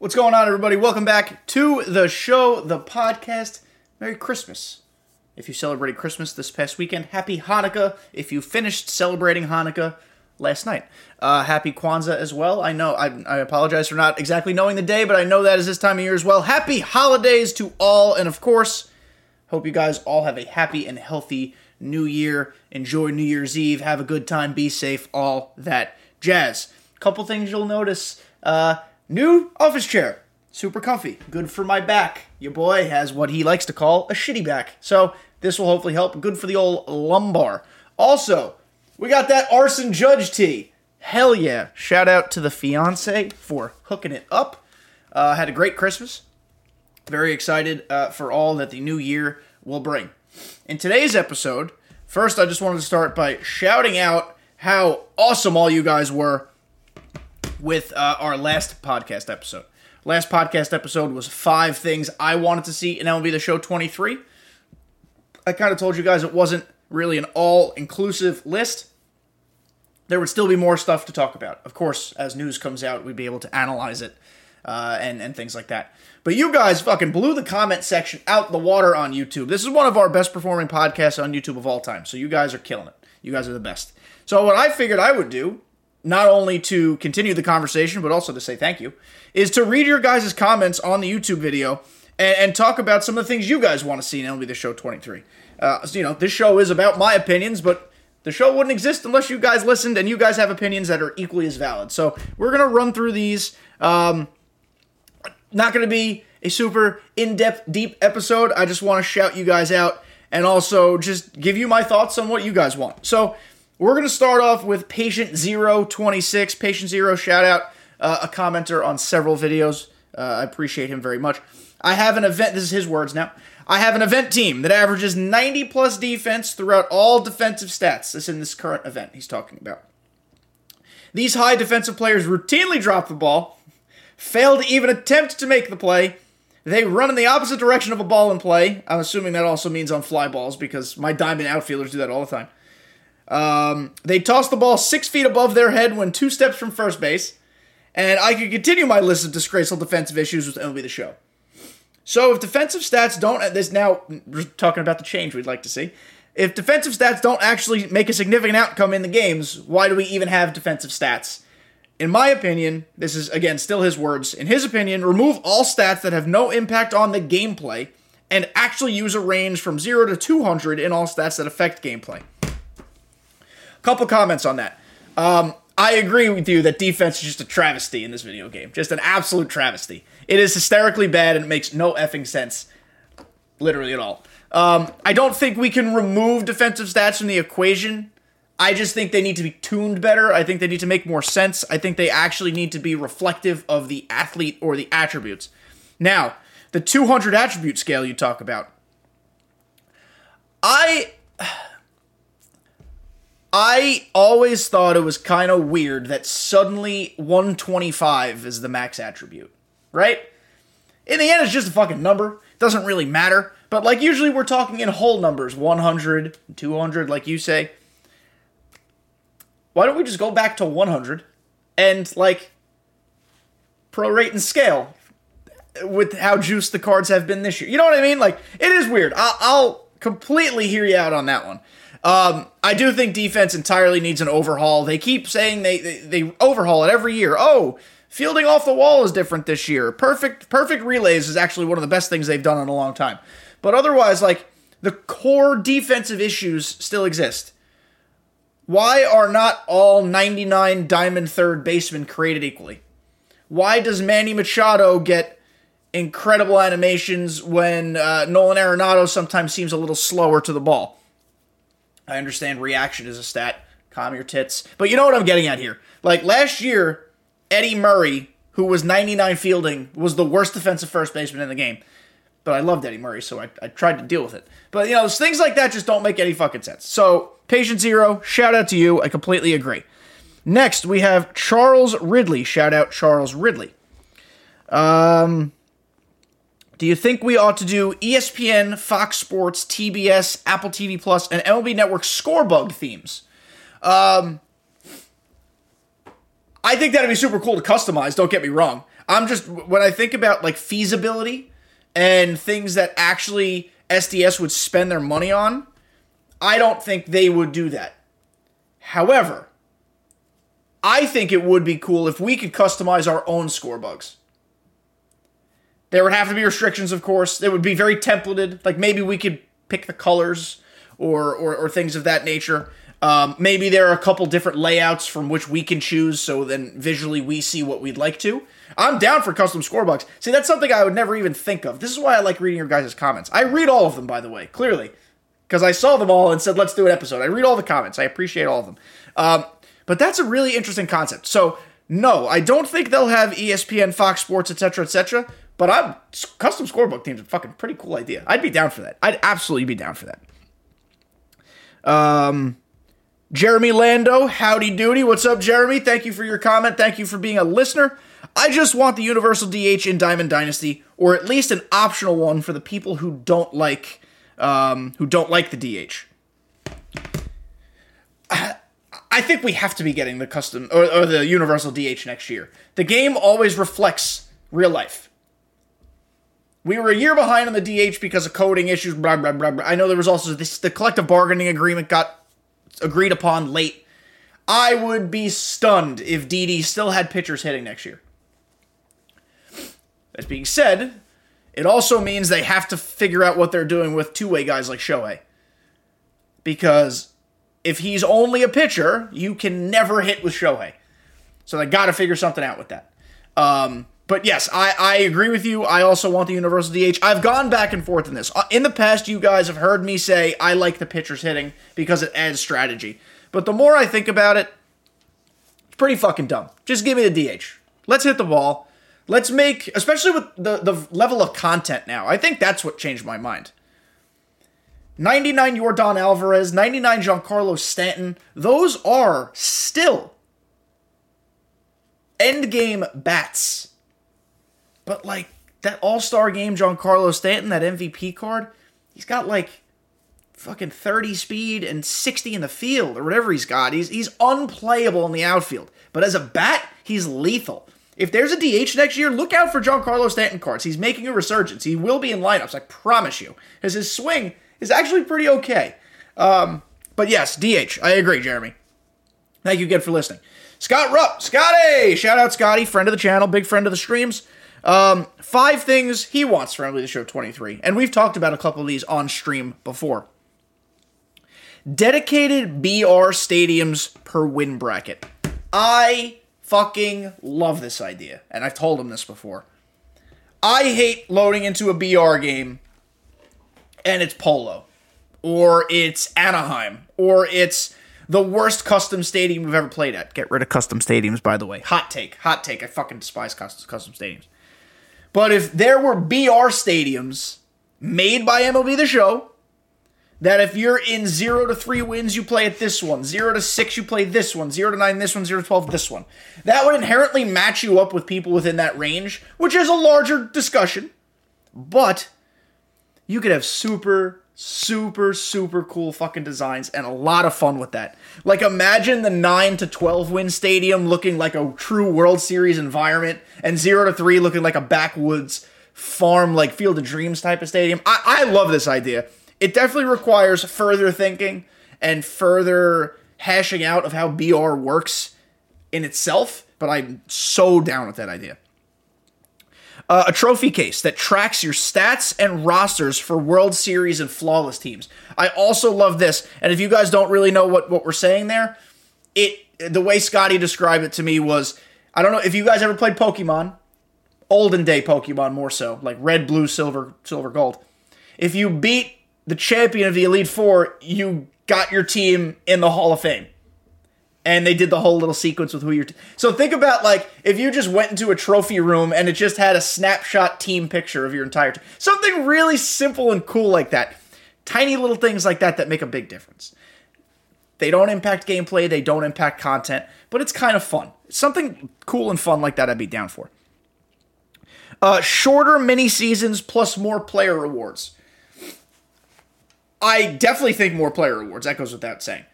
What's going on, everybody? Welcome back to the show, the podcast. Merry Christmas. If you celebrated Christmas this past weekend, happy Hanukkah. If you finished celebrating Hanukkah last night, uh, happy Kwanzaa as well. I know, I, I apologize for not exactly knowing the day, but I know that is this time of year as well. Happy holidays to all, and of course, hope you guys all have a happy and healthy new year. Enjoy New Year's Eve. Have a good time. Be safe. All that jazz. Couple things you'll notice. Uh, New office chair. Super comfy. Good for my back. Your boy has what he likes to call a shitty back. So this will hopefully help. Good for the old lumbar. Also, we got that arson judge tee. Hell yeah. Shout out to the fiance for hooking it up. Uh, had a great Christmas. Very excited uh, for all that the new year will bring. In today's episode, first I just wanted to start by shouting out how awesome all you guys were with uh, our last podcast episode. Last podcast episode was five things I wanted to see in MLB The Show 23. I kind of told you guys it wasn't really an all inclusive list. There would still be more stuff to talk about. Of course, as news comes out, we'd be able to analyze it uh, and, and things like that. But you guys fucking blew the comment section out the water on YouTube. This is one of our best performing podcasts on YouTube of all time. So you guys are killing it. You guys are the best. So what I figured I would do not only to continue the conversation, but also to say thank you, is to read your guys' comments on the YouTube video and, and talk about some of the things you guys want to see in MLB The Show 23. Uh, you know, this show is about my opinions, but the show wouldn't exist unless you guys listened and you guys have opinions that are equally as valid. So we're going to run through these. Um, not going to be a super in depth, deep episode. I just want to shout you guys out and also just give you my thoughts on what you guys want. So, we're going to start off with Patient Zero 26. Patient Zero, shout out uh, a commenter on several videos. Uh, I appreciate him very much. I have an event, this is his words now. I have an event team that averages 90 plus defense throughout all defensive stats. This in this current event he's talking about. These high defensive players routinely drop the ball, fail to even attempt to make the play. They run in the opposite direction of a ball in play. I'm assuming that also means on fly balls because my diamond outfielders do that all the time. Um, they toss the ball six feet above their head when two steps from first base. And I could continue my list of disgraceful defensive issues with MLB The Show. So if defensive stats don't, this now we're talking about the change we'd like to see. If defensive stats don't actually make a significant outcome in the games, why do we even have defensive stats? In my opinion, this is again still his words. In his opinion, remove all stats that have no impact on the gameplay and actually use a range from 0 to 200 in all stats that affect gameplay. Couple comments on that. Um, I agree with you that defense is just a travesty in this video game. Just an absolute travesty. It is hysterically bad and it makes no effing sense, literally at all. Um, I don't think we can remove defensive stats from the equation. I just think they need to be tuned better. I think they need to make more sense. I think they actually need to be reflective of the athlete or the attributes. Now, the 200 attribute scale you talk about. I I always thought it was kind of weird that suddenly 125 is the max attribute, right? In the end, it's just a fucking number. It doesn't really matter. But like usually we're talking in whole numbers 100, 200, like you say. Why don't we just go back to 100 and like prorate and scale with how juiced the cards have been this year? You know what I mean? Like, it is weird. I'll, I'll completely hear you out on that one. Um, I do think defense entirely needs an overhaul. They keep saying they, they, they overhaul it every year. Oh, fielding off the wall is different this year. Perfect perfect relays is actually one of the best things they've done in a long time. But otherwise, like the core defensive issues still exist. Why are not all 99 diamond third basemen created equally? Why does Manny Machado get incredible animations when uh, Nolan Arenado sometimes seems a little slower to the ball? I understand reaction is a stat. Calm your tits. But you know what I'm getting at here. Like last year, Eddie Murray, who was 99 fielding, was the worst defensive first baseman in the game. But I loved Eddie Murray, so I, I tried to deal with it. But you know, things like that just don't make any fucking sense. So, patient zero, shout out to you. I completely agree. Next, we have Charles Ridley. Shout out Charles Ridley. Um, do you think we ought to do ESPN, Fox Sports, TBS, Apple TV Plus, and MLB Network scorebug themes? Um, I think that'd be super cool to customize. Don't get me wrong. I'm just when I think about like feasibility and things that actually SDS would spend their money on, I don't think they would do that. However, I think it would be cool if we could customize our own score bugs. There would have to be restrictions, of course. It would be very templated. Like maybe we could pick the colors or or, or things of that nature. Um, maybe there are a couple different layouts from which we can choose, so then visually we see what we'd like to. I'm down for custom score bugs. See, that's something I would never even think of. This is why I like reading your guys' comments. I read all of them, by the way, clearly, because I saw them all and said, let's do an episode. I read all the comments. I appreciate all of them. Um, but that's a really interesting concept. So, no, I don't think they'll have ESPN, Fox Sports, etc., etc. But I'm custom scorebug themes a fucking pretty cool idea. I'd be down for that. I'd absolutely be down for that. Um, Jeremy Lando, howdy doody. What's up, Jeremy? Thank you for your comment. Thank you for being a listener. I just want the Universal DH in Diamond Dynasty, or at least an optional one for the people who don't like um, who don't like the DH. I think we have to be getting the custom or, or the Universal DH next year. The game always reflects real life. We were a year behind on the DH because of coding issues. Blah blah blah. blah. I know there was also this. The collective bargaining agreement got agreed upon late. I would be stunned if DD still had pitchers hitting next year. That being said, it also means they have to figure out what they're doing with two way guys like Shohei. Because if he's only a pitcher, you can never hit with Shohei. So they got to figure something out with that. Um, but yes, I, I agree with you. I also want the universal DH. I've gone back and forth in this. Uh, in the past, you guys have heard me say I like the pitchers hitting because it adds strategy. But the more I think about it, it's pretty fucking dumb. Just give me the DH. Let's hit the ball. Let's make, especially with the, the level of content now. I think that's what changed my mind. 99 Yordan Alvarez, 99 Giancarlo Stanton. Those are still endgame bats. But like that all-star game Giancarlo Stanton, that MVP card, he's got like fucking 30 speed and 60 in the field or whatever he's got. He's he's unplayable in the outfield. But as a bat, he's lethal. If there's a DH next year, look out for Giancarlo Stanton cards. He's making a resurgence. He will be in lineups, I promise you. Because his swing is actually pretty okay. Um, but yes, DH. I agree, Jeremy. Thank you again for listening. Scott Rupp, Scotty! Shout out Scotty, friend of the channel, big friend of the streams. Um, five things he wants from Show 23. And we've talked about a couple of these on stream before. Dedicated BR stadiums per win bracket. I fucking love this idea. And I've told him this before. I hate loading into a BR game and it's Polo, or it's Anaheim, or it's the worst custom stadium we've ever played at. Get rid of custom stadiums, by the way. Hot take, hot take. I fucking despise custom, custom stadiums. But if there were BR stadiums made by MLB The Show, that if you're in zero to three wins, you play at this one, zero to six, you play this one, zero to nine, this one, zero to 12, this one. That would inherently match you up with people within that range, which is a larger discussion. But you could have super, super, super cool fucking designs and a lot of fun with that. Like, imagine the 9 to 12 win stadium looking like a true World Series environment, and 0 to 3 looking like a backwoods farm, like Field of Dreams type of stadium. I, I love this idea. It definitely requires further thinking and further hashing out of how BR works in itself, but I'm so down with that idea uh, a trophy case that tracks your stats and rosters for World Series and flawless teams. I also love this, and if you guys don't really know what what we're saying there, it the way Scotty described it to me was I don't know if you guys ever played Pokemon, olden day Pokemon more so, like red, blue, silver, silver, gold. If you beat the champion of the Elite Four, you got your team in the Hall of Fame and they did the whole little sequence with who you're. T- so think about like if you just went into a trophy room and it just had a snapshot team picture of your entire team. Something really simple and cool like that. Tiny little things like that that make a big difference. They don't impact gameplay, they don't impact content, but it's kind of fun. Something cool and fun like that I'd be down for. Uh, shorter mini seasons plus more player rewards. I definitely think more player rewards. That goes without saying.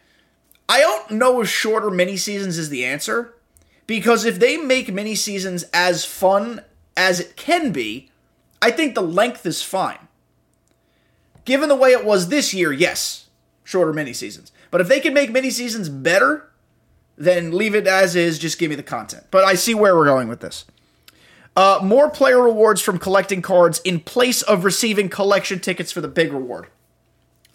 I don't know if shorter mini seasons is the answer because if they make mini seasons as fun as it can be, I think the length is fine. Given the way it was this year, yes, shorter mini seasons. But if they can make mini seasons better, then leave it as is, just give me the content. But I see where we're going with this. Uh, more player rewards from collecting cards in place of receiving collection tickets for the big reward.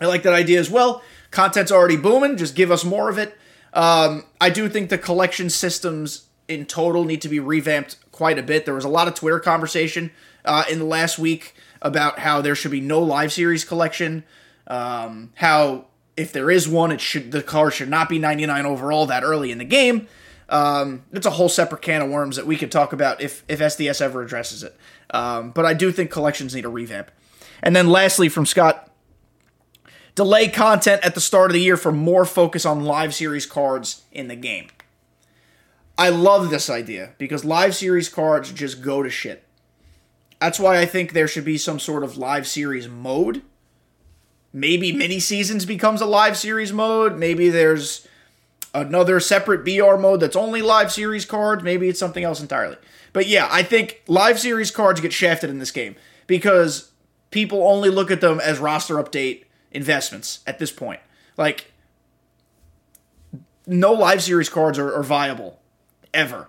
I like that idea as well. Content's already booming, just give us more of it. Um, I do think the collection systems in total need to be revamped quite a bit. There was a lot of Twitter conversation uh, in the last week about how there should be no live series collection, um, how if there is one, it should the car should not be 99 overall that early in the game. Um, it's a whole separate can of worms that we could talk about if if SDS ever addresses it. Um, but I do think collections need a revamp. And then lastly, from Scott, delay content at the start of the year for more focus on live series cards in the game. I love this idea because live series cards just go to shit. That's why I think there should be some sort of live series mode. Maybe mini seasons becomes a live series mode. Maybe there's another separate BR mode that's only live series cards. Maybe it's something else entirely. But yeah, I think live series cards get shafted in this game because people only look at them as roster update investments at this point. Like, no live series cards are, are viable ever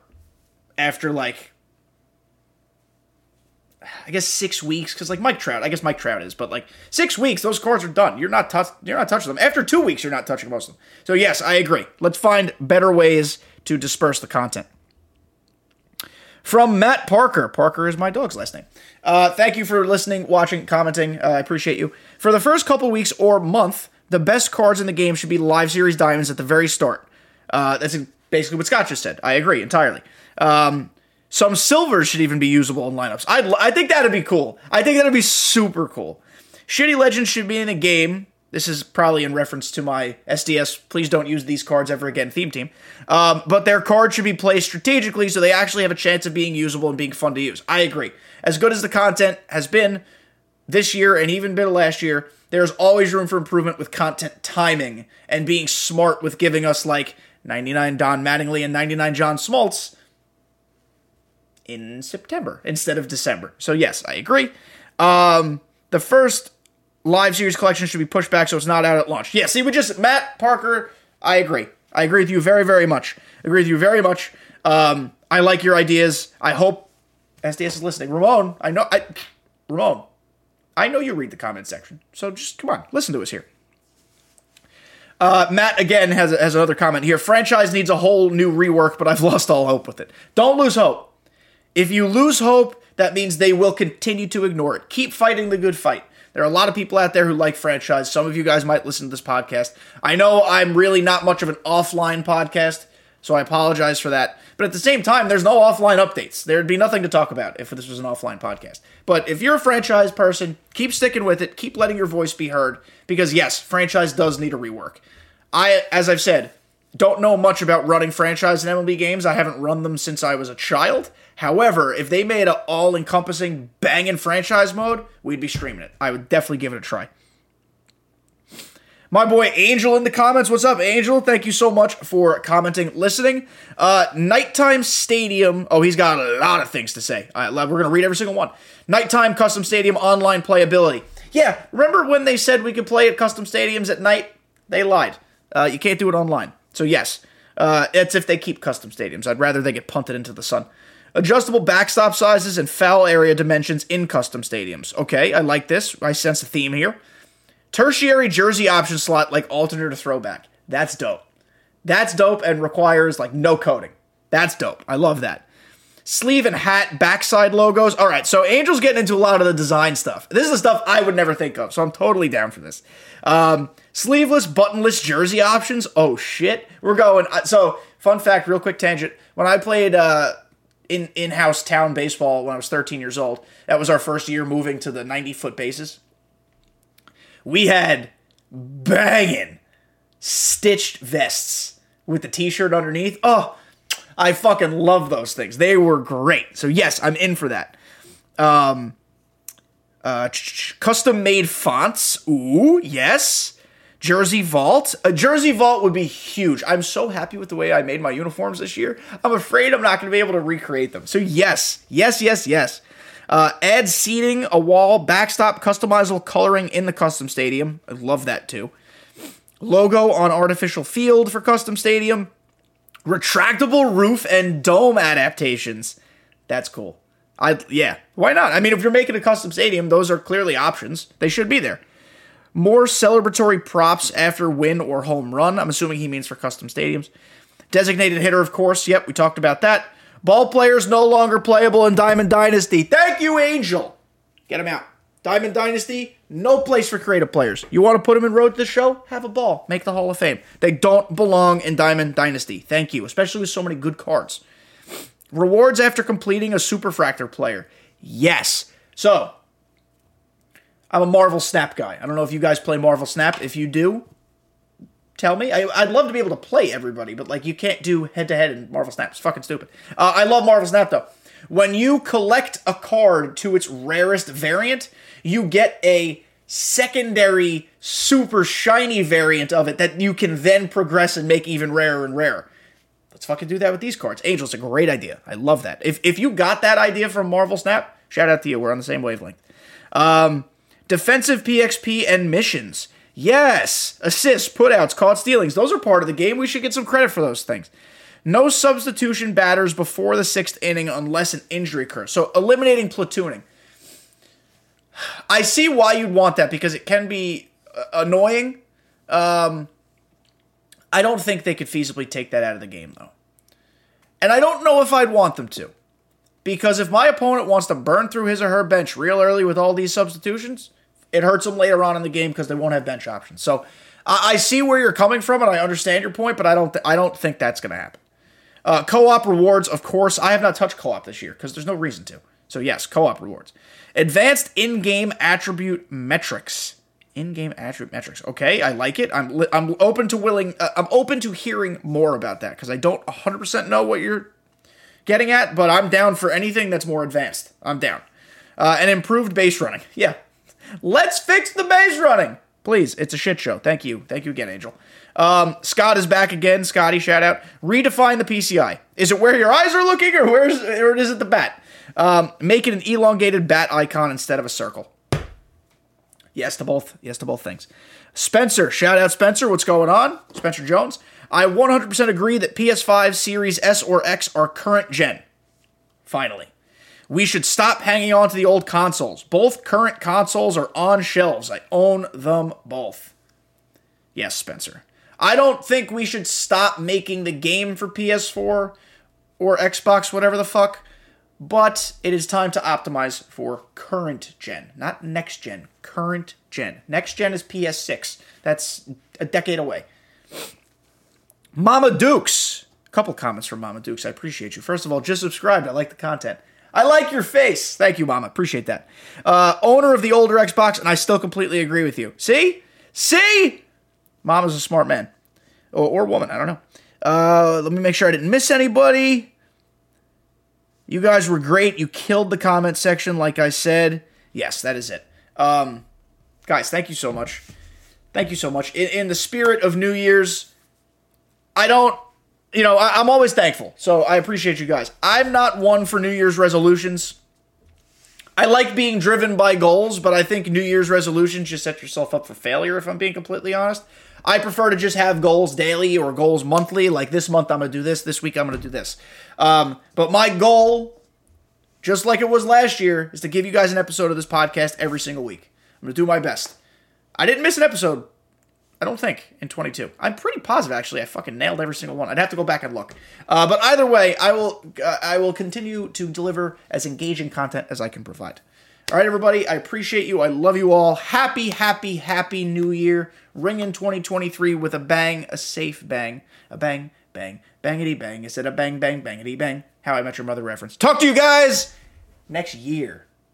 after like I guess six weeks because like Mike Trout, I guess Mike Trout is, but like six weeks, those cards are done. You're not touch, you're not touching them. After two weeks, you're not touching most of them. So yes, I agree. Let's find better ways to disperse the content. From Matt Parker. Parker is my dog's last name. Uh, thank you for listening, watching, commenting. Uh, I appreciate you. For the first couple weeks or month, the best cards in the game should be live series diamonds at the very start. Uh, that's basically what Scott just said. I agree entirely. Um, some silvers should even be usable in lineups. i I think that'd be cool. I think that'd be super cool. Shitty Legends should be in a game. This is probably in reference to my SDS, please don't use these cards ever again theme team. Um, but their cards should be placed strategically so they actually have a chance of being usable and being fun to use. I agree. As good as the content has been this year and even been last year, there's always room for improvement with content timing and being smart with giving us like 99 Don Mattingly and 99 John Smoltz in September instead of December. So yes, I agree. Um, the first live series collection should be pushed back so it's not out at launch. Yeah, see, we just Matt Parker. I agree. I agree with you very, very much. Agree with you very much. Um, I like your ideas. I hope SDS is listening. Ramon, I know. I, Ramon, I know you read the comment section, so just come on, listen to us here. Uh, Matt again has has another comment here. Franchise needs a whole new rework, but I've lost all hope with it. Don't lose hope. If you lose hope, that means they will continue to ignore it. Keep fighting the good fight. There are a lot of people out there who like franchise. Some of you guys might listen to this podcast. I know I'm really not much of an offline podcast, so I apologize for that. But at the same time, there's no offline updates. There'd be nothing to talk about if this was an offline podcast. But if you're a franchise person, keep sticking with it. Keep letting your voice be heard because yes, franchise does need a rework. I as I've said, don't know much about running franchise and MLB games. I haven't run them since I was a child. However, if they made an all encompassing banging franchise mode, we'd be streaming it. I would definitely give it a try. My boy Angel in the comments. What's up, Angel? Thank you so much for commenting, listening. Uh, Nighttime Stadium. Oh, he's got a lot of things to say. we're going to read every single one. Nighttime Custom Stadium online playability. Yeah, remember when they said we could play at custom stadiums at night? They lied. Uh, you can't do it online. So, yes, uh, it's if they keep custom stadiums. I'd rather they get punted into the sun. Adjustable backstop sizes and foul area dimensions in custom stadiums. Okay, I like this. I sense a theme here. Tertiary jersey option slot like alternate or throwback. That's dope. That's dope and requires like no coding. That's dope. I love that. Sleeve and hat backside logos. All right, so Angel's getting into a lot of the design stuff. This is the stuff I would never think of, so I'm totally down for this. Um, sleeveless, buttonless jersey options. Oh shit, we're going. Uh, so, fun fact, real quick tangent. When I played uh, in in-house town baseball when I was 13 years old. That was our first year moving to the 90 foot bases. We had banging stitched vests with the t-shirt underneath. Oh, I fucking love those things. They were great. So yes, I'm in for that. Um, uh, custom made fonts. Ooh, yes. Jersey Vault. A Jersey Vault would be huge. I'm so happy with the way I made my uniforms this year. I'm afraid I'm not going to be able to recreate them. So, yes, yes, yes, yes. Uh, add seating, a wall, backstop, customizable coloring in the custom stadium. I love that too. Logo on artificial field for custom stadium. Retractable roof and dome adaptations. That's cool. I yeah, why not? I mean, if you're making a custom stadium, those are clearly options. They should be there. More celebratory props after win or home run. I'm assuming he means for custom stadiums. Designated hitter, of course. Yep, we talked about that. Ball players no longer playable in Diamond Dynasty. Thank you, Angel. Get him out. Diamond Dynasty, no place for creative players. You want to put them in Road to the Show? Have a ball. Make the Hall of Fame. They don't belong in Diamond Dynasty. Thank you, especially with so many good cards. Rewards after completing a Superfractor player. Yes. So, I'm a Marvel Snap guy. I don't know if you guys play Marvel Snap. If you do, tell me. I, would love to be able to play everybody, but like you can't do head to head in Marvel Snap. It's fucking stupid. Uh, I love Marvel Snap though. When you collect a card to its rarest variant, you get a secondary super shiny variant of it that you can then progress and make even rarer and rarer. Let's fucking do that with these cards. Angel's a great idea. I love that. If, if you got that idea from Marvel Snap, shout out to you. We're on the same wavelength. Um, defensive PXP and missions. Yes, assists, putouts, caught stealings. Those are part of the game. We should get some credit for those things. No substitution batters before the sixth inning unless an injury occurs. So eliminating platooning. I see why you'd want that because it can be uh, annoying. Um, I don't think they could feasibly take that out of the game, though. And I don't know if I'd want them to. Because if my opponent wants to burn through his or her bench real early with all these substitutions, it hurts them later on in the game because they won't have bench options. So I, I, see where you're coming from, and I understand your point, but I don't. Th- I don't think that's going to happen. Uh, co-op rewards, of course. I have not touched co-op this year because there's no reason to. So yes, co-op rewards. Advanced in-game attribute metrics. In-game attribute metrics. Okay, I like it. I'm li- I'm open to willing. Uh, I'm open to hearing more about that because I don't 100% know what you're getting at, but I'm down for anything that's more advanced. I'm down. Uh, and improved base running. Yeah, let's fix the base running, please. It's a shit show. Thank you. Thank you again, Angel. Um, Scott is back again. Scotty, shout out. Redefine the PCI. Is it where your eyes are looking, or where's, or is it the bat? Um, make it an elongated bat icon instead of a circle. Yes to both. Yes to both things. Spencer, shout out Spencer. What's going on? Spencer Jones. I 100% agree that PS5 Series S or X are current gen. Finally. We should stop hanging on to the old consoles. Both current consoles are on shelves. I own them both. Yes, Spencer. I don't think we should stop making the game for PS4 or Xbox, whatever the fuck, but it is time to optimize for current gen, not next gen, current gen. Next gen is PS6. That's a decade away. Mama Dukes. A couple comments from Mama Dukes. I appreciate you. First of all, just subscribed. I like the content. I like your face. Thank you, Mama. Appreciate that. Uh, owner of the older Xbox, and I still completely agree with you. See? See? Mama's a smart man. Or, or woman, I don't know. Uh, let me make sure I didn't miss anybody. You guys were great. You killed the comment section, like I said. Yes, that is it. Um, guys, thank you so much. Thank you so much. In, in the spirit of New Year's, I don't, you know, I, I'm always thankful. So I appreciate you guys. I'm not one for New Year's resolutions. I like being driven by goals, but I think New Year's resolutions just set yourself up for failure, if I'm being completely honest. I prefer to just have goals daily or goals monthly. Like this month, I'm going to do this. This week, I'm going to do this. Um, but my goal, just like it was last year, is to give you guys an episode of this podcast every single week. I'm going to do my best. I didn't miss an episode. I don't think in 22. I'm pretty positive actually. I fucking nailed every single one. I'd have to go back and look. Uh, but either way, I will. Uh, I will continue to deliver as engaging content as I can provide. All right, everybody. I appreciate you. I love you all. Happy, happy, happy New Year. Ring in 2023 with a bang, a safe bang, a bang, bang, bangity bang Is instead of bang, bang, bangity bang. How I Met Your Mother reference. Talk to you guys next year.